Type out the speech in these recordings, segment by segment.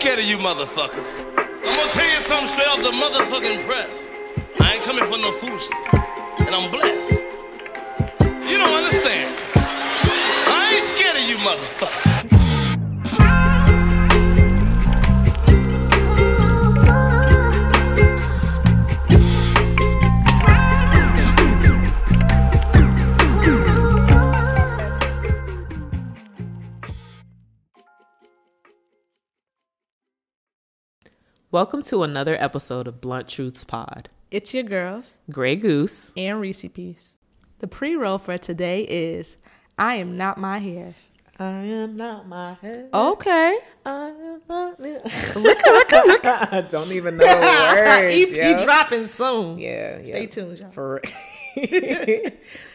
scared of you motherfuckers. I'm gonna tell you something straight off the motherfucking press. I ain't coming for no foolishness. And I'm blessed. You don't understand. I ain't scared of you motherfuckers. Welcome to another episode of Blunt Truths Pod. It's your girls Grey Goose. and Reese Piece. The pre roll for today is I am not my hair. I am not my head. Okay. I am not I don't even know the words. EP yo. dropping soon. Yeah, Stay yeah. tuned, y'all. For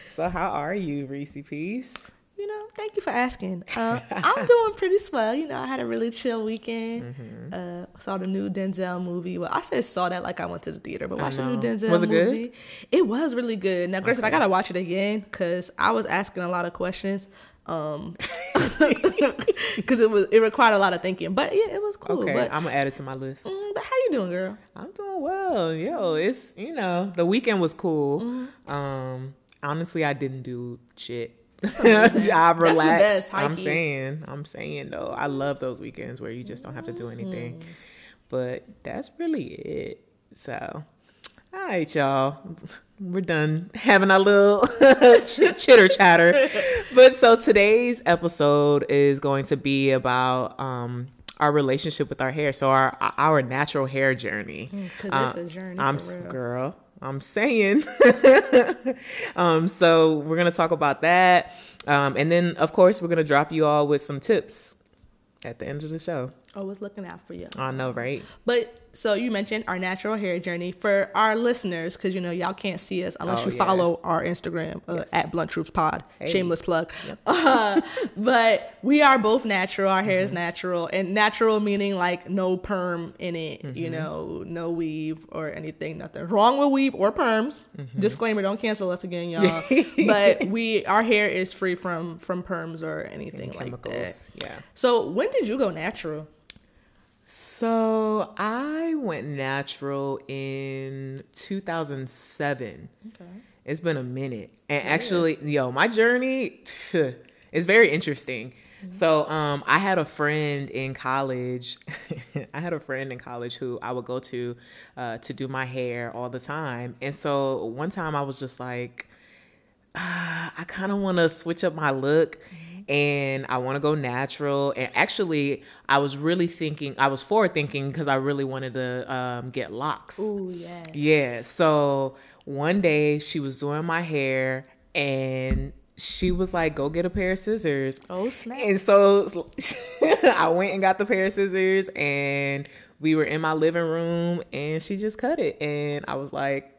so how are you, Reese Peace? You know, thank you for asking. Uh, I'm doing pretty swell. You know, I had a really chill weekend. Mm-hmm. Uh, saw the new Denzel movie. Well, I said saw that like I went to the theater, but watched the new. Denzel Was it good? movie. It was really good. Now, Grayson, I gotta watch it again because I was asking a lot of questions. Um, because it was it required a lot of thinking. But yeah, it was cool. Okay, But, I'm gonna add it to my list. mm, but how you doing, girl? I'm doing well. Yo, it's you know the weekend was cool. Mm-hmm. Um, honestly, I didn't do shit. Job best, I'm saying, I'm saying though, I love those weekends where you just don't have to do anything. Mm-hmm. But that's really it. So, all right, y'all. We're done having our little chitter chatter. But so today's episode is going to be about um our relationship with our hair. So our our natural hair journey. Mm, 'cause it's a journey I'm girl. I'm saying. um, so we're gonna talk about that, um, and then of course we're gonna drop you all with some tips at the end of the show. Always looking out for you. I know, right? But so you mentioned our natural hair journey for our listeners, because you know y'all can't see us unless Oh, you yeah. follow our Instagram uh, Yes. at Blunt Truths Pod. Hey. Shameless plug. Uh, but we are both natural. Our hair is Mm-hmm. natural, and natural meaning like no perm in it. Mm-hmm. You know, no weave or anything. Nothing wrong with weave or perms. Mm-hmm. Disclaimer: Don't cancel us again, y'all. but we our hair is free from from perms or anything like that. Chemicals. Yeah. So when did you go natural? So I went natural in 2007. Okay. It's been a minute. And actually, yo, my journey is very interesting. So, um, I had a friend in college. I had a friend in college who I would go to uh, to do my hair all the time. And so one time I was just like, ah, I kind of want to switch up my look and I want to go natural. And actually, I was really thinking, I was forward thinking because I really wanted to um, get locks. Ooh, yes. Yeah. So one day she was doing my hair and she was like, go get a pair of scissors. Oh, snap. And so I went and got the pair of scissors and we were in my living room and she just cut it. And I was like,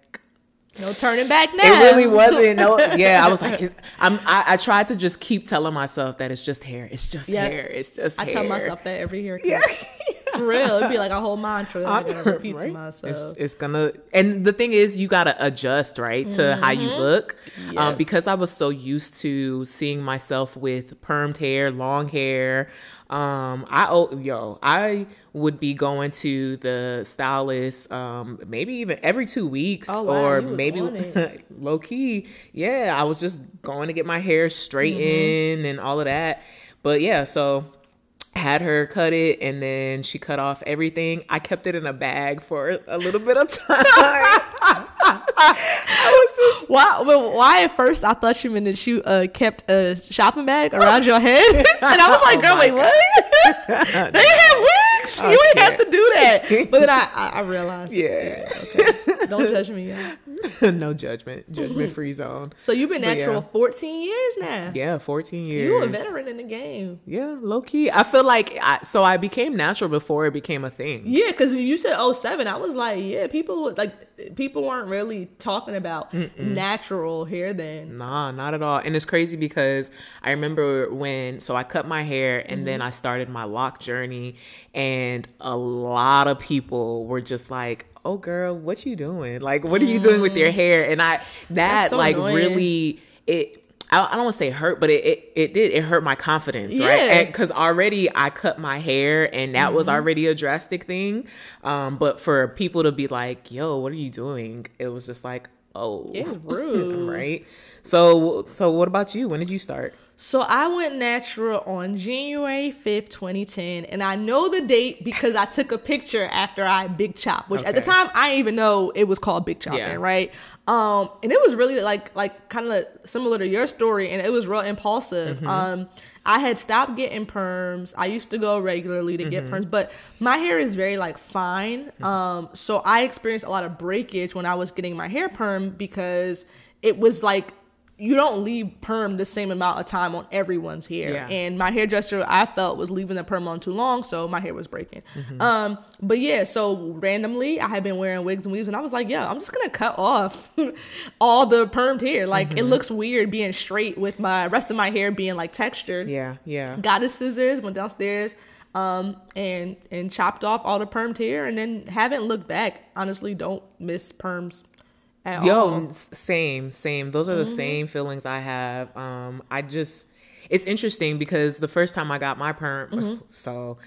No turning back now. it really wasn't. No, yeah, I was like, I'm, I, I tried to just keep telling myself that it's just hair. It's just hair. It's just hair. I hair. tell myself that every haircut. Yeah. For real. It'd be like a whole mantra that I'm going to repeat to myself. It's, it's gonna, and the thing is, you gotta adjust, right, to how you look. Yeah. Um, because I was so used to seeing myself with permed hair, long hair. Um, I oh yo, I would be going to the stylist, um, maybe even every two weeks, Oh, wow, or maybe low key. Yeah, I was just going to get my hair straightened and all of that. But yeah, so had her cut it and then she cut off everything. I kept it in a bag for a little bit of time. I was just Why? Well, why at first I thought you meant that you uh, kept a shopping bag around your head, and I was like, Oh "Girl, my wait, what? they have wigs. You ain't have to do that." But then I, I, I realized, Yeah. okay, don't judge me. No judgment, judgment free zone. So you've been But natural yeah. 14 years now. Yeah, 14 years. You a veteran in the game. Yeah, low key. I feel like I, so I became natural before it became a thing. Yeah, because you said 07, I was like, yeah, people like people weren't really talking about natural hair then. Nah, not at all. And it's crazy because I remember when, so I cut my hair and then Mm-hmm. I started my lock journey, and a lot of people were just like, "Oh, girl, what you doing? Like, what are you doing with your hair?" And I that Mm. so like annoying. really it. I, I don't want to say hurt, but it, it, it did. It hurt my confidence, Yeah. right? Because already I cut my hair, and that was Mm-hmm. already a drastic thing. Um, but for people to be like, "Yo, what are you doing?" It was just like, "Oh, It's rude. right?" So, so what about you? When did you start? So I went natural on January 5th, 2010. And I know the date because I took a picture after I big chop, which at the time I didn't even know it was called big chopping, Yeah. right? Um, and it was really like like kind of similar to your story, and it was real impulsive. Mm-hmm. Um, I had stopped getting perms. I used to go regularly to Mm-hmm. get perms, but my hair is very like fine. Um, so I experienced a lot of breakage when I was getting my hair perm because it was like you don't leave perm the same amount of time on everyone's hair. Yeah. And my hairdresser, I felt, was leaving the perm on too long, so my hair was breaking. Um, but yeah, so randomly, I had been wearing wigs and weaves, and I was like, yeah, I'm just gonna cut off all the permed hair. Like it looks weird being straight with my rest of my hair being like textured. Yeah, yeah. Got his scissors, went downstairs, um, and and chopped off all the permed hair, and then haven't looked back. Honestly, don't miss perms at Yo, all. same, same. Those are the Mm-hmm. same feelings I have. Um, I just, it's interesting because the first time I got my perm, Mm-hmm. so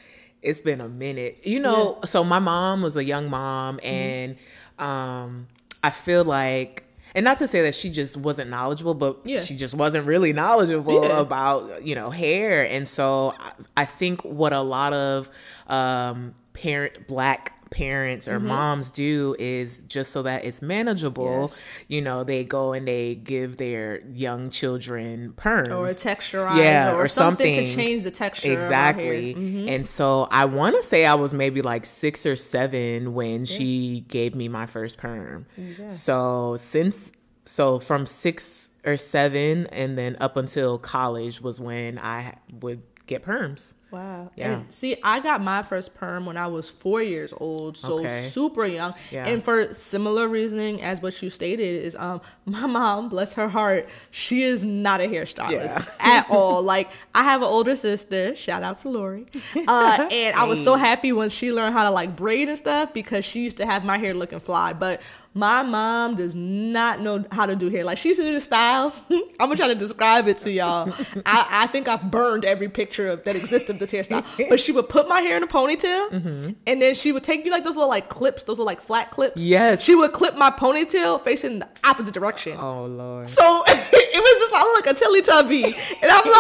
it's been a minute. You know, so my mom was a young mom, Mm-hmm. and um, I feel like. And not to say that she just wasn't knowledgeable, but Yeah. she just wasn't really knowledgeable Yeah. about you know hair. And so I, I think what a lot of um, parent black parents Mm-hmm. or moms do is just so that it's manageable. Yes. You know, they go and they give their young children perms or a texturizer yeah, or, or something, something. to change the texture exactly of our hair. Mhm. and so i want to say i was maybe like six or seven when she gave me my first perm so since so from six or seven and then up until college was when i would get perms Wow. Yeah. And see, I got my first perm when I was four years old, so Okay. super young. Yeah. And for similar reasoning as what you stated, is um my mom, bless her heart, she is not a hairstylist Yeah. at all. Like I have an older sister, shout out to Lori. Uh, and I was so happy when she learned how to like braid and stuff because she used to have my hair looking fly. But my mom does not know how to do hair. Like she used to do the style. I'm gonna try to describe it to y'all. I, I think I've burned every picture of that exists of this hairstyle. But she would put my hair in a ponytail, mm-hmm. and then she would take you like those little like clips, those little like flat clips. Yes. She would clip my ponytail facing the opposite direction. oh lord So it was just like look a Teletubby, and I'm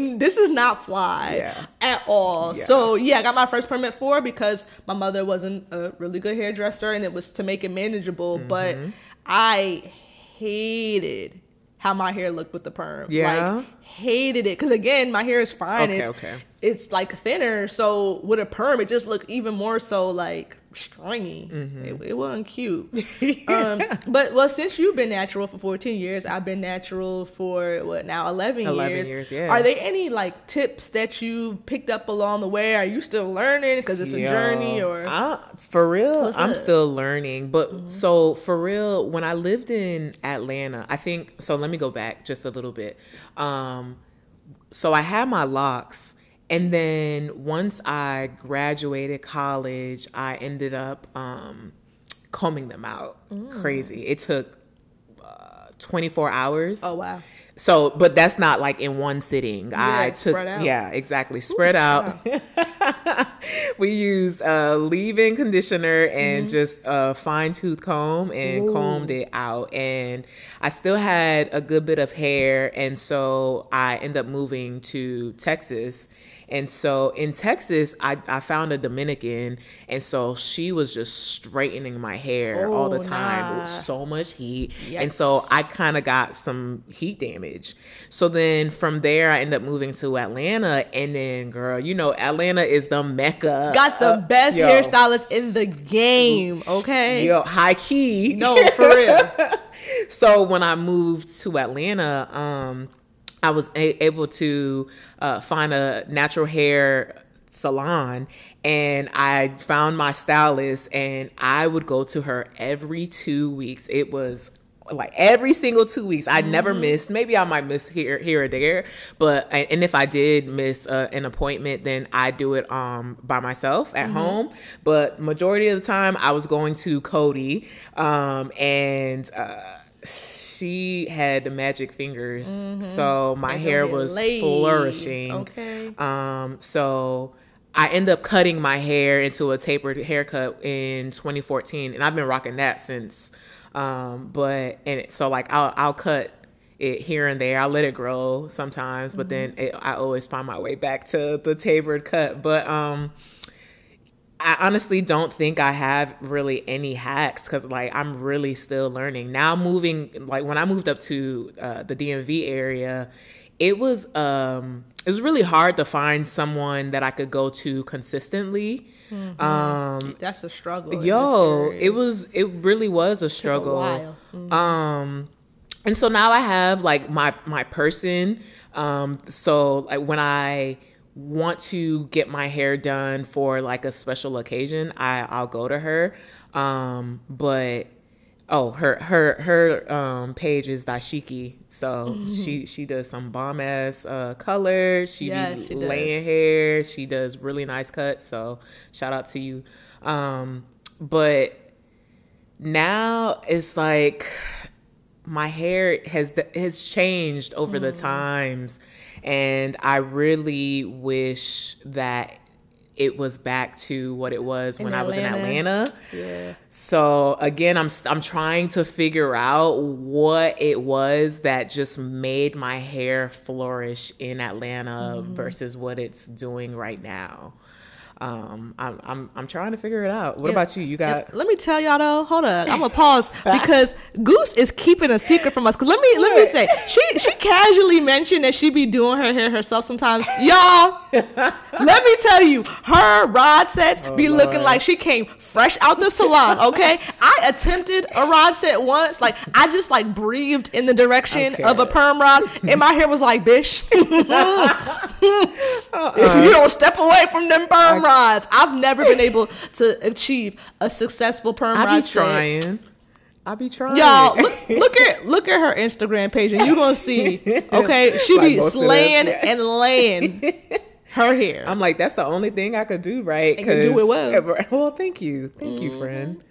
like, this is not fly Yeah. at all. Yeah. So yeah, I got my first permit for because my mother wasn't a really good hairdresser, and it was to make it manageable. But Mm-hmm. I hated how my hair looked with the perm. Yeah? like, hated it because again, my hair is fine. Okay, it's okay. it's like thinner, so with a perm, it just looked even more so like stringy. Mm-hmm. It, it wasn't cute. um, but well, since you've been natural for 14 years, I've been natural for what now 11, 11 years. years, yeah. Are there any like tips that you've picked up along the way? Are you still learning because it's a journey or? I, for real i'm up? still learning but so for real when i lived in atlanta i think so let me go back just a little bit um so i had my locks and then once i graduated college i ended up um combing them out crazy it took uh, 24 hours oh wow. so, but that's not like in one sitting. I took, spread out. yeah, exactly, spread out. we used a leave-in conditioner and just a fine tooth comb and combed it out. And I still had a good bit of hair, and so I ended up moving to Texas. And so in Texas, I, I found a Dominican, and so she was just straightening my hair all the Oh, time nah. with so much heat. And so I kind of got some heat damage. So then from there, I ended up moving to Atlanta. And then, girl, you know, Atlanta is the mecca. Got the uh, best yo, hairstylist in the game. Okay. Yo, high key. No, for real. so when I moved to Atlanta, um, I was a- able to uh, find a natural hair salon and I found my stylist and I would go to her every two weeks. It was like every single two weeks. I never missed. Maybe I might miss here, here or there, but and if I did miss uh, an appointment, then I do it um by myself at home. But majority of the time, I was going to Cody, um, and uh, she had the magic fingers, so my hair was laid. flourishing. Okay. Um, so I end up cutting my hair into a tapered haircut in 2014, and I've been rocking that since. Um, but and it- so like I'll I'll cut it here and there. I let it grow sometimes, but then it, I always find my way back to the tapered cut. But um. I honestly don't think I have really any hacks because like I'm really still learning now. Moving like when I moved up to uh, the DMV area, it was um it was really hard to find someone that I could go to consistently. Um, That's a struggle. yo, it was it really was a struggle. while. Um, and so now I have like my my person. Um, so like when I want to get my hair done for like a special occasion, I I'll go to her. Um, but oh, her her her um page is Dashiki, so she she does some bomb ass uh color. She Yes, be she does. laying hair. She does really nice cuts. So shout out to you. Um, but now it's like my hair has has changed over Mm. the times and i really wish that it was back to what it was In when i was in Atlanta. atlanta Yeah. so again i'm i'm trying to figure out what it was that just made my hair flourish in atlanta Mm-hmm. versus what it's doing right now um i'm i'm, I'm trying to figure it out what about you you got let me tell y'all though. Hold on, I'm gonna pause because Goose is keeping a secret from us. Cause let me let me say she she casually mentioned that she be doing her hair herself sometimes. Y'all, let me tell you, her rod sets be looking Oh, like she came fresh out the salon. Okay, I attempted a rod set once. Like I just like breathed in the direction Okay. of a perm rod, and my hair was like, "Bitch, Uh-uh. if you don't step away from them perm rods, I've never been able to achieve a successful perm I be trying. I be trying. Y'all, look, look at look at her Instagram page, and you are gonna see. Okay, she Like be most of them, slaying yeah. and laying her hair. I'm like, that's the only thing I could do right. And do it well. Mm-hmm. Well, thank you, thank you, friend.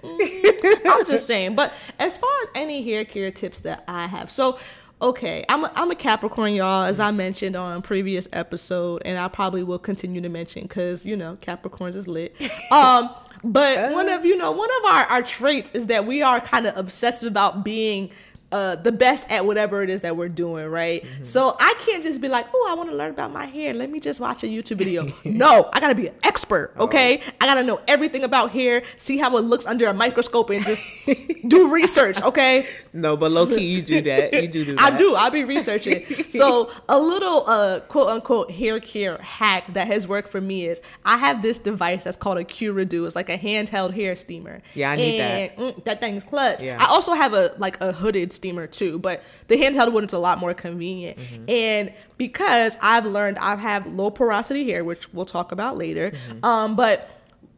I'm just saying. But as far as any hair care tips that I have, so okay, I'm a, I'm a Capricorn, y'all, as I mentioned on previous episode, and I probably will continue to mention because you know Capricorns is lit. Um, but one of you know one of our our traits is that we are kind of obsessive about being. Uh, the best at whatever it is that we're doing, right? So I can't just be like, oh, I want to learn about my hair. Let me just watch a YouTube video. no, I gotta be an expert, okay? I gotta know everything about hair, see how it looks under a microscope, and just do research, okay? No, but low key, you do that. You do do that. I do. I'll be researching. so a little uh quote unquote hair care hack that has worked for me is I have this device that's called a Q-Redew. It's like a handheld hair steamer. Yeah, I need and, that. mm, that thing's clutch. Yeah. I also have a like a hooded steamer too, but the handheld one is a lot more convenient. Mm-hmm. And because I've learned I have low porosity hair, which we'll talk about later. Mm-hmm. Um, but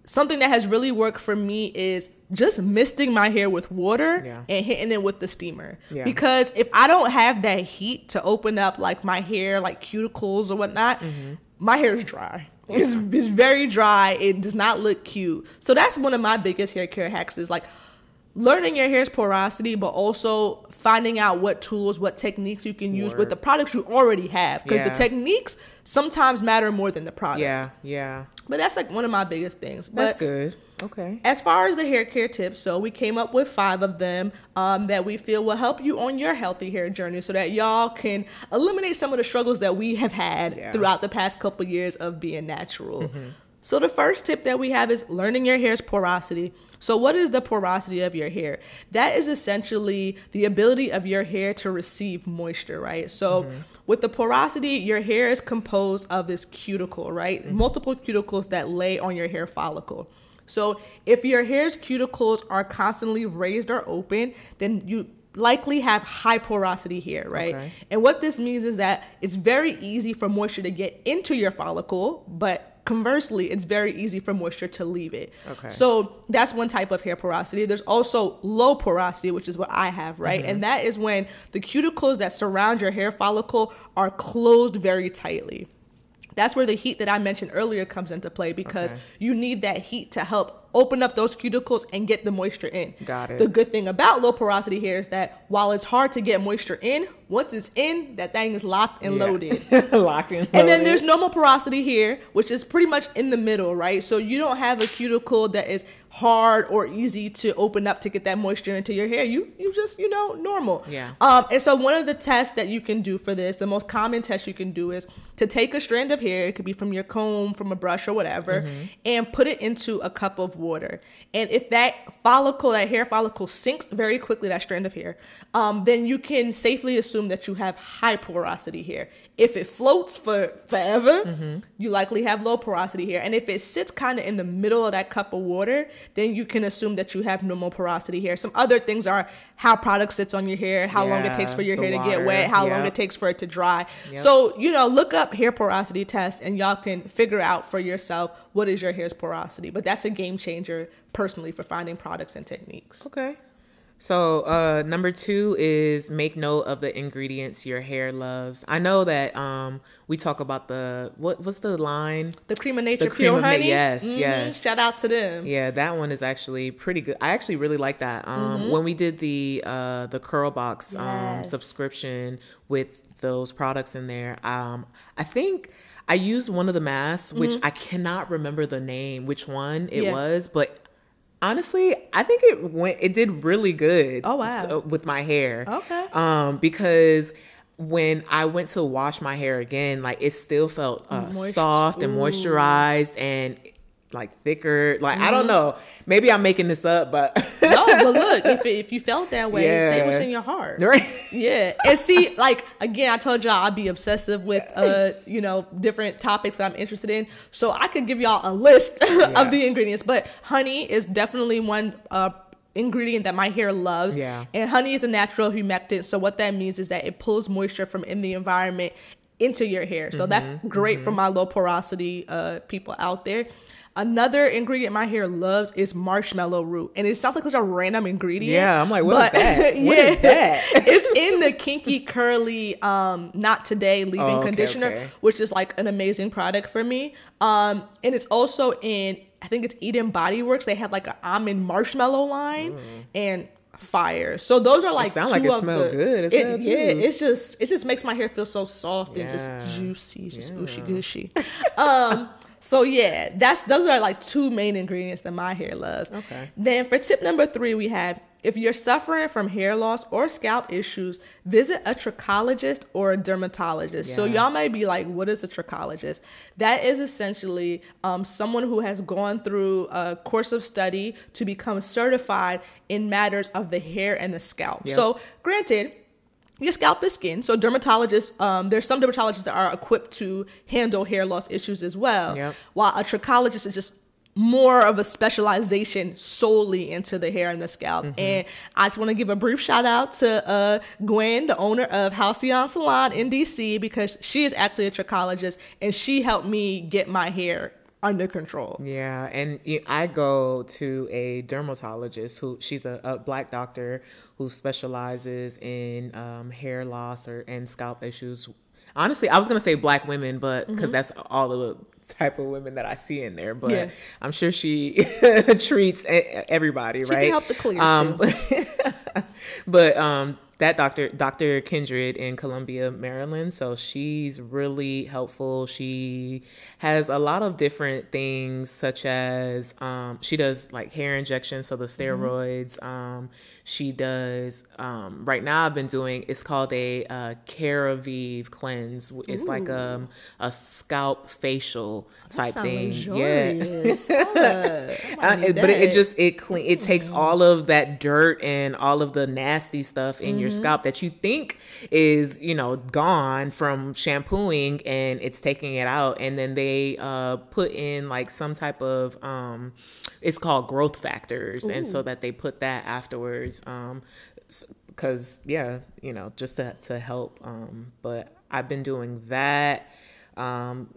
something that has really worked for me is just misting my hair with water Yeah. and hitting it with the steamer. Yeah. Because if I don't have that heat to open up like my hair, like cuticles or whatnot, Mm-hmm. my hair is dry. It's, it's very dry. It does not look cute. So that's one of my biggest hair care hacks is like learning your hair's porosity, but also finding out what tools, what techniques you can use with the products you already have. Because Yeah. the techniques sometimes matter more than the product. Yeah, yeah. But that's like one of my biggest things. That's good. Okay. as far as the hair care tips, so we came up with five of them um, that we feel will help you on your healthy hair journey so that y'all can eliminate some of the struggles that we have had Yeah. throughout the past couple years of being natural. So the first tip that we have is learning your hair's porosity. So what is the porosity of your hair? That is essentially the ability of your hair to receive moisture, right? So mm-hmm. with the porosity, your hair is composed of this cuticle, right? Mm-hmm. Multiple cuticles that lay on your hair follicle. So if your hair's cuticles are constantly raised or open, then you likely have high porosity hair, right? Okay. And what this means is that it's very easy for moisture to get into your follicle, but conversely, it's very easy for moisture to leave it. Okay. So that's one type of hair porosity. There's also low porosity, which is what I have, right? Mm-hmm. And that is when the cuticles that surround your hair follicle are closed very tightly. That's where the heat that I mentioned earlier comes into play because Okay. you need that heat to help open up those cuticles and get the moisture in. Got it. The good thing about low porosity hair is that while it's hard to get moisture in, once it's in, that thing is locked and Yeah. loaded. Locked and loaded. And then there's normal porosity here, which is pretty much in the middle, right? So you don't have a cuticle that is hard or easy to open up to get that moisture into your hair. You you just you know normal. Yeah. Um, and so one of the tests that you can do for this, the most common test you can do is to take a strand of hair, it could be from your comb, from a brush or whatever, Mm-hmm. and put it into a cup of water. And if that follicle, that hair follicle sinks very quickly, that strand of hair, um, then you can safely assume that you have high porosity hair. If it floats for forever, Mm-hmm. you likely have low porosity hair. And if it sits kind of in the middle of that cup of water, then you can assume that you have normal porosity hair. Some other things are how product sits on your hair, how long it takes for your hair to get wet, how long it takes for it to dry. Yep. So, you know, look up hair porosity test and y'all can figure out for yourself what is your hair's porosity. But that's a game changer personally for finding products and techniques. Okay. So, uh, number two is make note of the ingredients your hair loves. I know that um, we talk about the what what's the line? The Cream of Nature The Cream Pure of Na- Honey. yes, Mhm. yes. Shout out to them. Yeah, that one is actually pretty good. I actually really like that. Um, When we did the uh, the Curl Box um, subscription with those products in there, um, I think I used one of the masks, which I cannot remember the name, which one it Yeah. was, but honestly, I think it went. It did really good. Oh, wow. with my hair. Okay. Um, because. When I went to wash my hair again, like it still felt uh, Moist- soft and Ooh. moisturized and like thicker. Like I don't know. Maybe I'm making this up, but no, but look, if, if you felt that way, say what's in your heart. right. Yeah, and see, like again, I told y'all I'd be obsessive with uh, you know, different topics that I'm interested in. So I could give y'all a list Yeah. of the ingredients, but honey is definitely one uh ingredient that my hair loves. Yeah. And honey is a natural humectant. So what that means is that it pulls moisture from in the environment into your hair. So that's Mm-hmm. great for my low porosity uh people out there. Another ingredient my hair loves is marshmallow root, and it sounds like such a random ingredient. Yeah, I'm like, what is but- that? What is that? it's in the kinky curly um Knot Today leave-in Oh, okay, conditioner okay. which is like an amazing product for me um and it's also in i think it's eden body works they have like an almond marshmallow line and fire so those are like it sound like it of smell the- good it, hell, yeah it's just it just makes my hair feel so soft and just juicy just Yeah. ooshy gushy um so yeah that's those are like two main ingredients that my hair loves Okay. then for tip number three, we have if you're suffering from hair loss or scalp issues, visit a trichologist or a dermatologist. So y'all might be like, what is a trichologist? That is essentially um, someone who has gone through a course of study to become certified in matters of the hair and the scalp. Yep. So granted, your scalp is skin. So dermatologists, um, there's some dermatologists that are equipped to handle hair loss issues as well. Yep. While a trichologist is just more of a specialization solely into the hair and the scalp. And I just want to give a brief shout out to uh, Gwen, the owner of Halcyon Salon in DC, because she is actually a trichologist and she helped me get my hair under control. Yeah, and I go to a dermatologist who she's a, a black doctor who specializes in um, hair loss or and scalp issues. Honestly, I was gonna say black women, but because that's all the type of women that I see in there. But Yeah. I'm sure she treats everybody, She right? can help the clears um, too. but um that doctor dr kindred in columbia maryland so she's really helpful she has a lot of different things such as um she does like hair injections so the steroids um she does um right now i've been doing it's called a uh Keravive cleanse it's like um a scalp facial type thing luxurious. yeah Hold up. I might uh, but it, it. Mm-hmm. just it clean it takes all of that dirt and all of the nasty stuff in your Mm-hmm. scalp that you think is you know gone from shampooing and it's taking it out. And then they uh put in like some type of um it's called growth factors. And so that they put that afterwards um because yeah you know just to to help um but i've been doing that um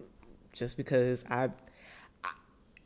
just because i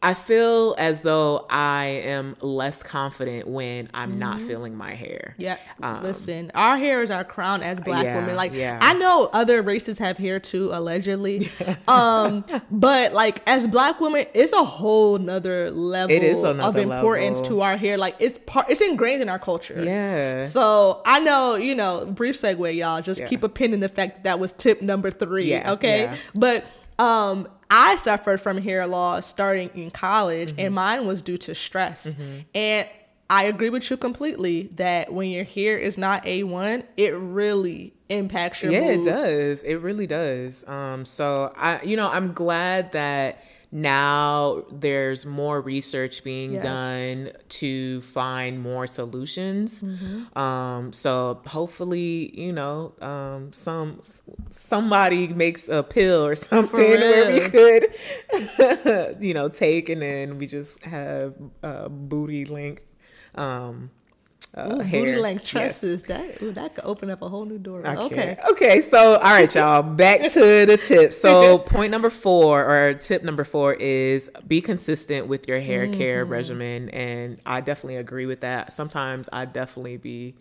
I feel as though I am less confident when I'm not feeling my hair. Yeah. Um, Listen, our hair is our crown as black Yeah, women. Like yeah. I know other races have hair too, allegedly. um, but like as black women, it's a whole nother level It is of importance level. to our hair. Like it's part it's ingrained in our culture. Yeah. So I know, you know, brief segue, y'all. Just Yeah. keep a pin in the fact that that was tip number three. Yeah, okay. yeah. But um I suffered from hair loss starting in college Mm-hmm. and mine was due to stress. And I agree with you completely that when your hair is not A1, it really impacts your mood. yeah, mood. it does. It really does. Um, so I, you know, I'm glad that now there's more research being Yes. done to find more solutions. Mm-hmm. Um, so hopefully, you know, um, some somebody makes a pill or something where we could, you know, take and then we just have uh, booty length. Um, uh, Ooh, hair. booty length Yes. tresses. That ooh, that could open up a whole new door. Okay. Okay. Okay. So, all right, y'all. Back to the tips. So, point number four, or tip number four, is be consistent with your hair Mm-hmm. care regimen, and I definitely agree with that. Sometimes I definitely be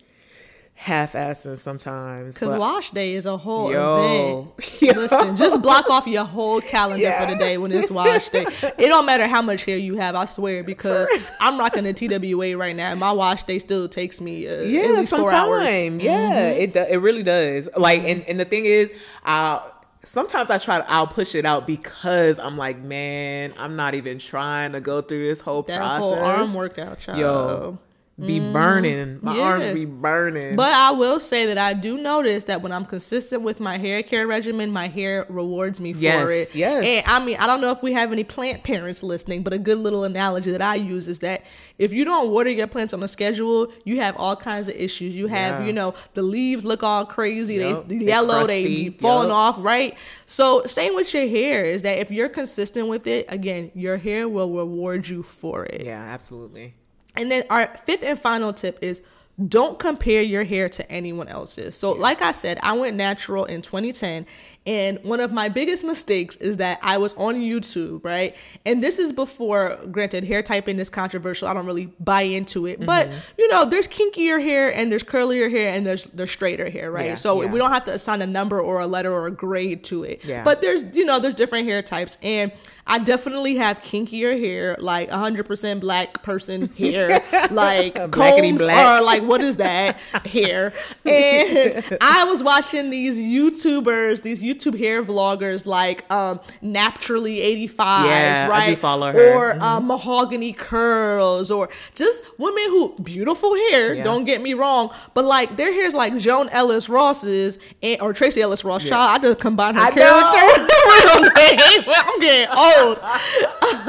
half-assing sometimes. Because wash day is a whole Yo. event. Yo. Listen, just block off your whole calendar Yeah. for the day when it's wash day. It don't matter how much hair you have, I swear, because I'm rocking a TWA right now, and my wash day still takes me uh, at least four hours. Mm-hmm. Yeah, it do, it really does. Like, and and the thing is, I sometimes I try to I'll push it out because I'm like, man, I'm not even trying to go through this whole That process. whole arm workout, child. Yo, be mm-hmm. burning. My Yeah. arms be burning. But I will say that I do notice that when I'm consistent with my hair care regimen, my hair rewards me for it. yes. And I mean, I don't know if we have any plant parents listening, but a good little analogy that I use is that if you don't water your plants on a schedule, you have all kinds of issues. You have, Yeah. you know, the leaves look all crazy, Yup, they they yellow, they crusty, be falling yup. off, right? So same with your hair is that if you're consistent with it, again, your hair will reward you for it. yeah, absolutely. And then our fifth and final tip is don't compare your hair to anyone else's. So, like I said, I went natural in 2010. And one of my biggest mistakes is that I was on YouTube, right? And this is before, granted, hair typing is controversial. I don't really buy into it. But, Mm-hmm. you know, there's kinkier hair and there's curlier hair and there's there's straighter hair, right? Yeah, so yeah. we don't have to assign a number or a letter or a grade to it. Yeah. But there's, you know, there's different hair types. And I definitely have kinkier hair, like 100% black person hair, like combs black. are like, what is that hair? And I was watching these YouTubers, these YouTube hair vloggers, like um Naturally 85, Yeah, I right? do follow her. Mm-hmm. Or um, Mahogany Curls, or just women who beautiful hair. Yeah. Don't get me wrong, but like their hair's like Joan Ellis Ross's and or Tracee Ellis Ross. Child, I just combined her I character. I'm getting- I'm getting old.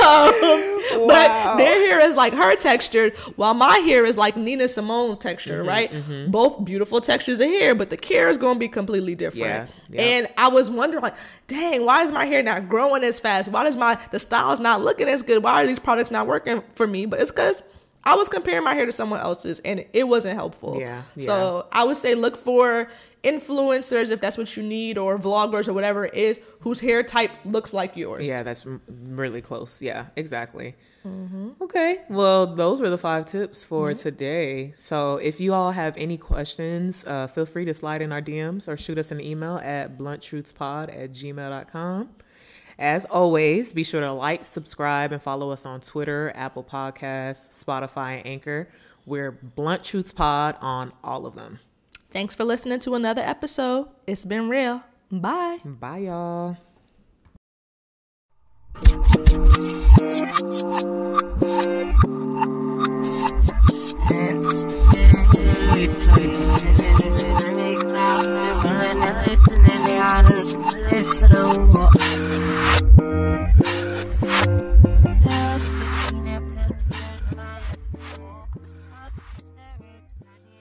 Um, But their hair is like her texture, while my hair is like Nina Simone texture, Mm-hmm, right? Both beautiful textures of hair, but the care is going to be completely different. Yeah, yeah. And I was wondering, like, dang, why is my hair not growing as fast? Why does my the style's not looking as good? Why are these products not working for me? But it's because I was comparing my hair to someone else's, and it wasn't helpful. Yeah, So I would say look for influencers if that's what you need, or vloggers or whatever it is, whose hair type looks like yours. Yeah, that's m- really close. Yeah, exactly. Mm-hmm. Okay, well, those were the five tips for today. So, if you all have any questions, uh, feel free to slide in our DMs or shoot us an email at blunttruthspod at gmail.com. As always, be sure to like, subscribe, and follow us on Twitter, Apple Podcasts, Spotify, and Anchor. We're Blunt Truths Pod on all of them. Thanks for listening to another episode. It's been real. Bye. Bye, y'all.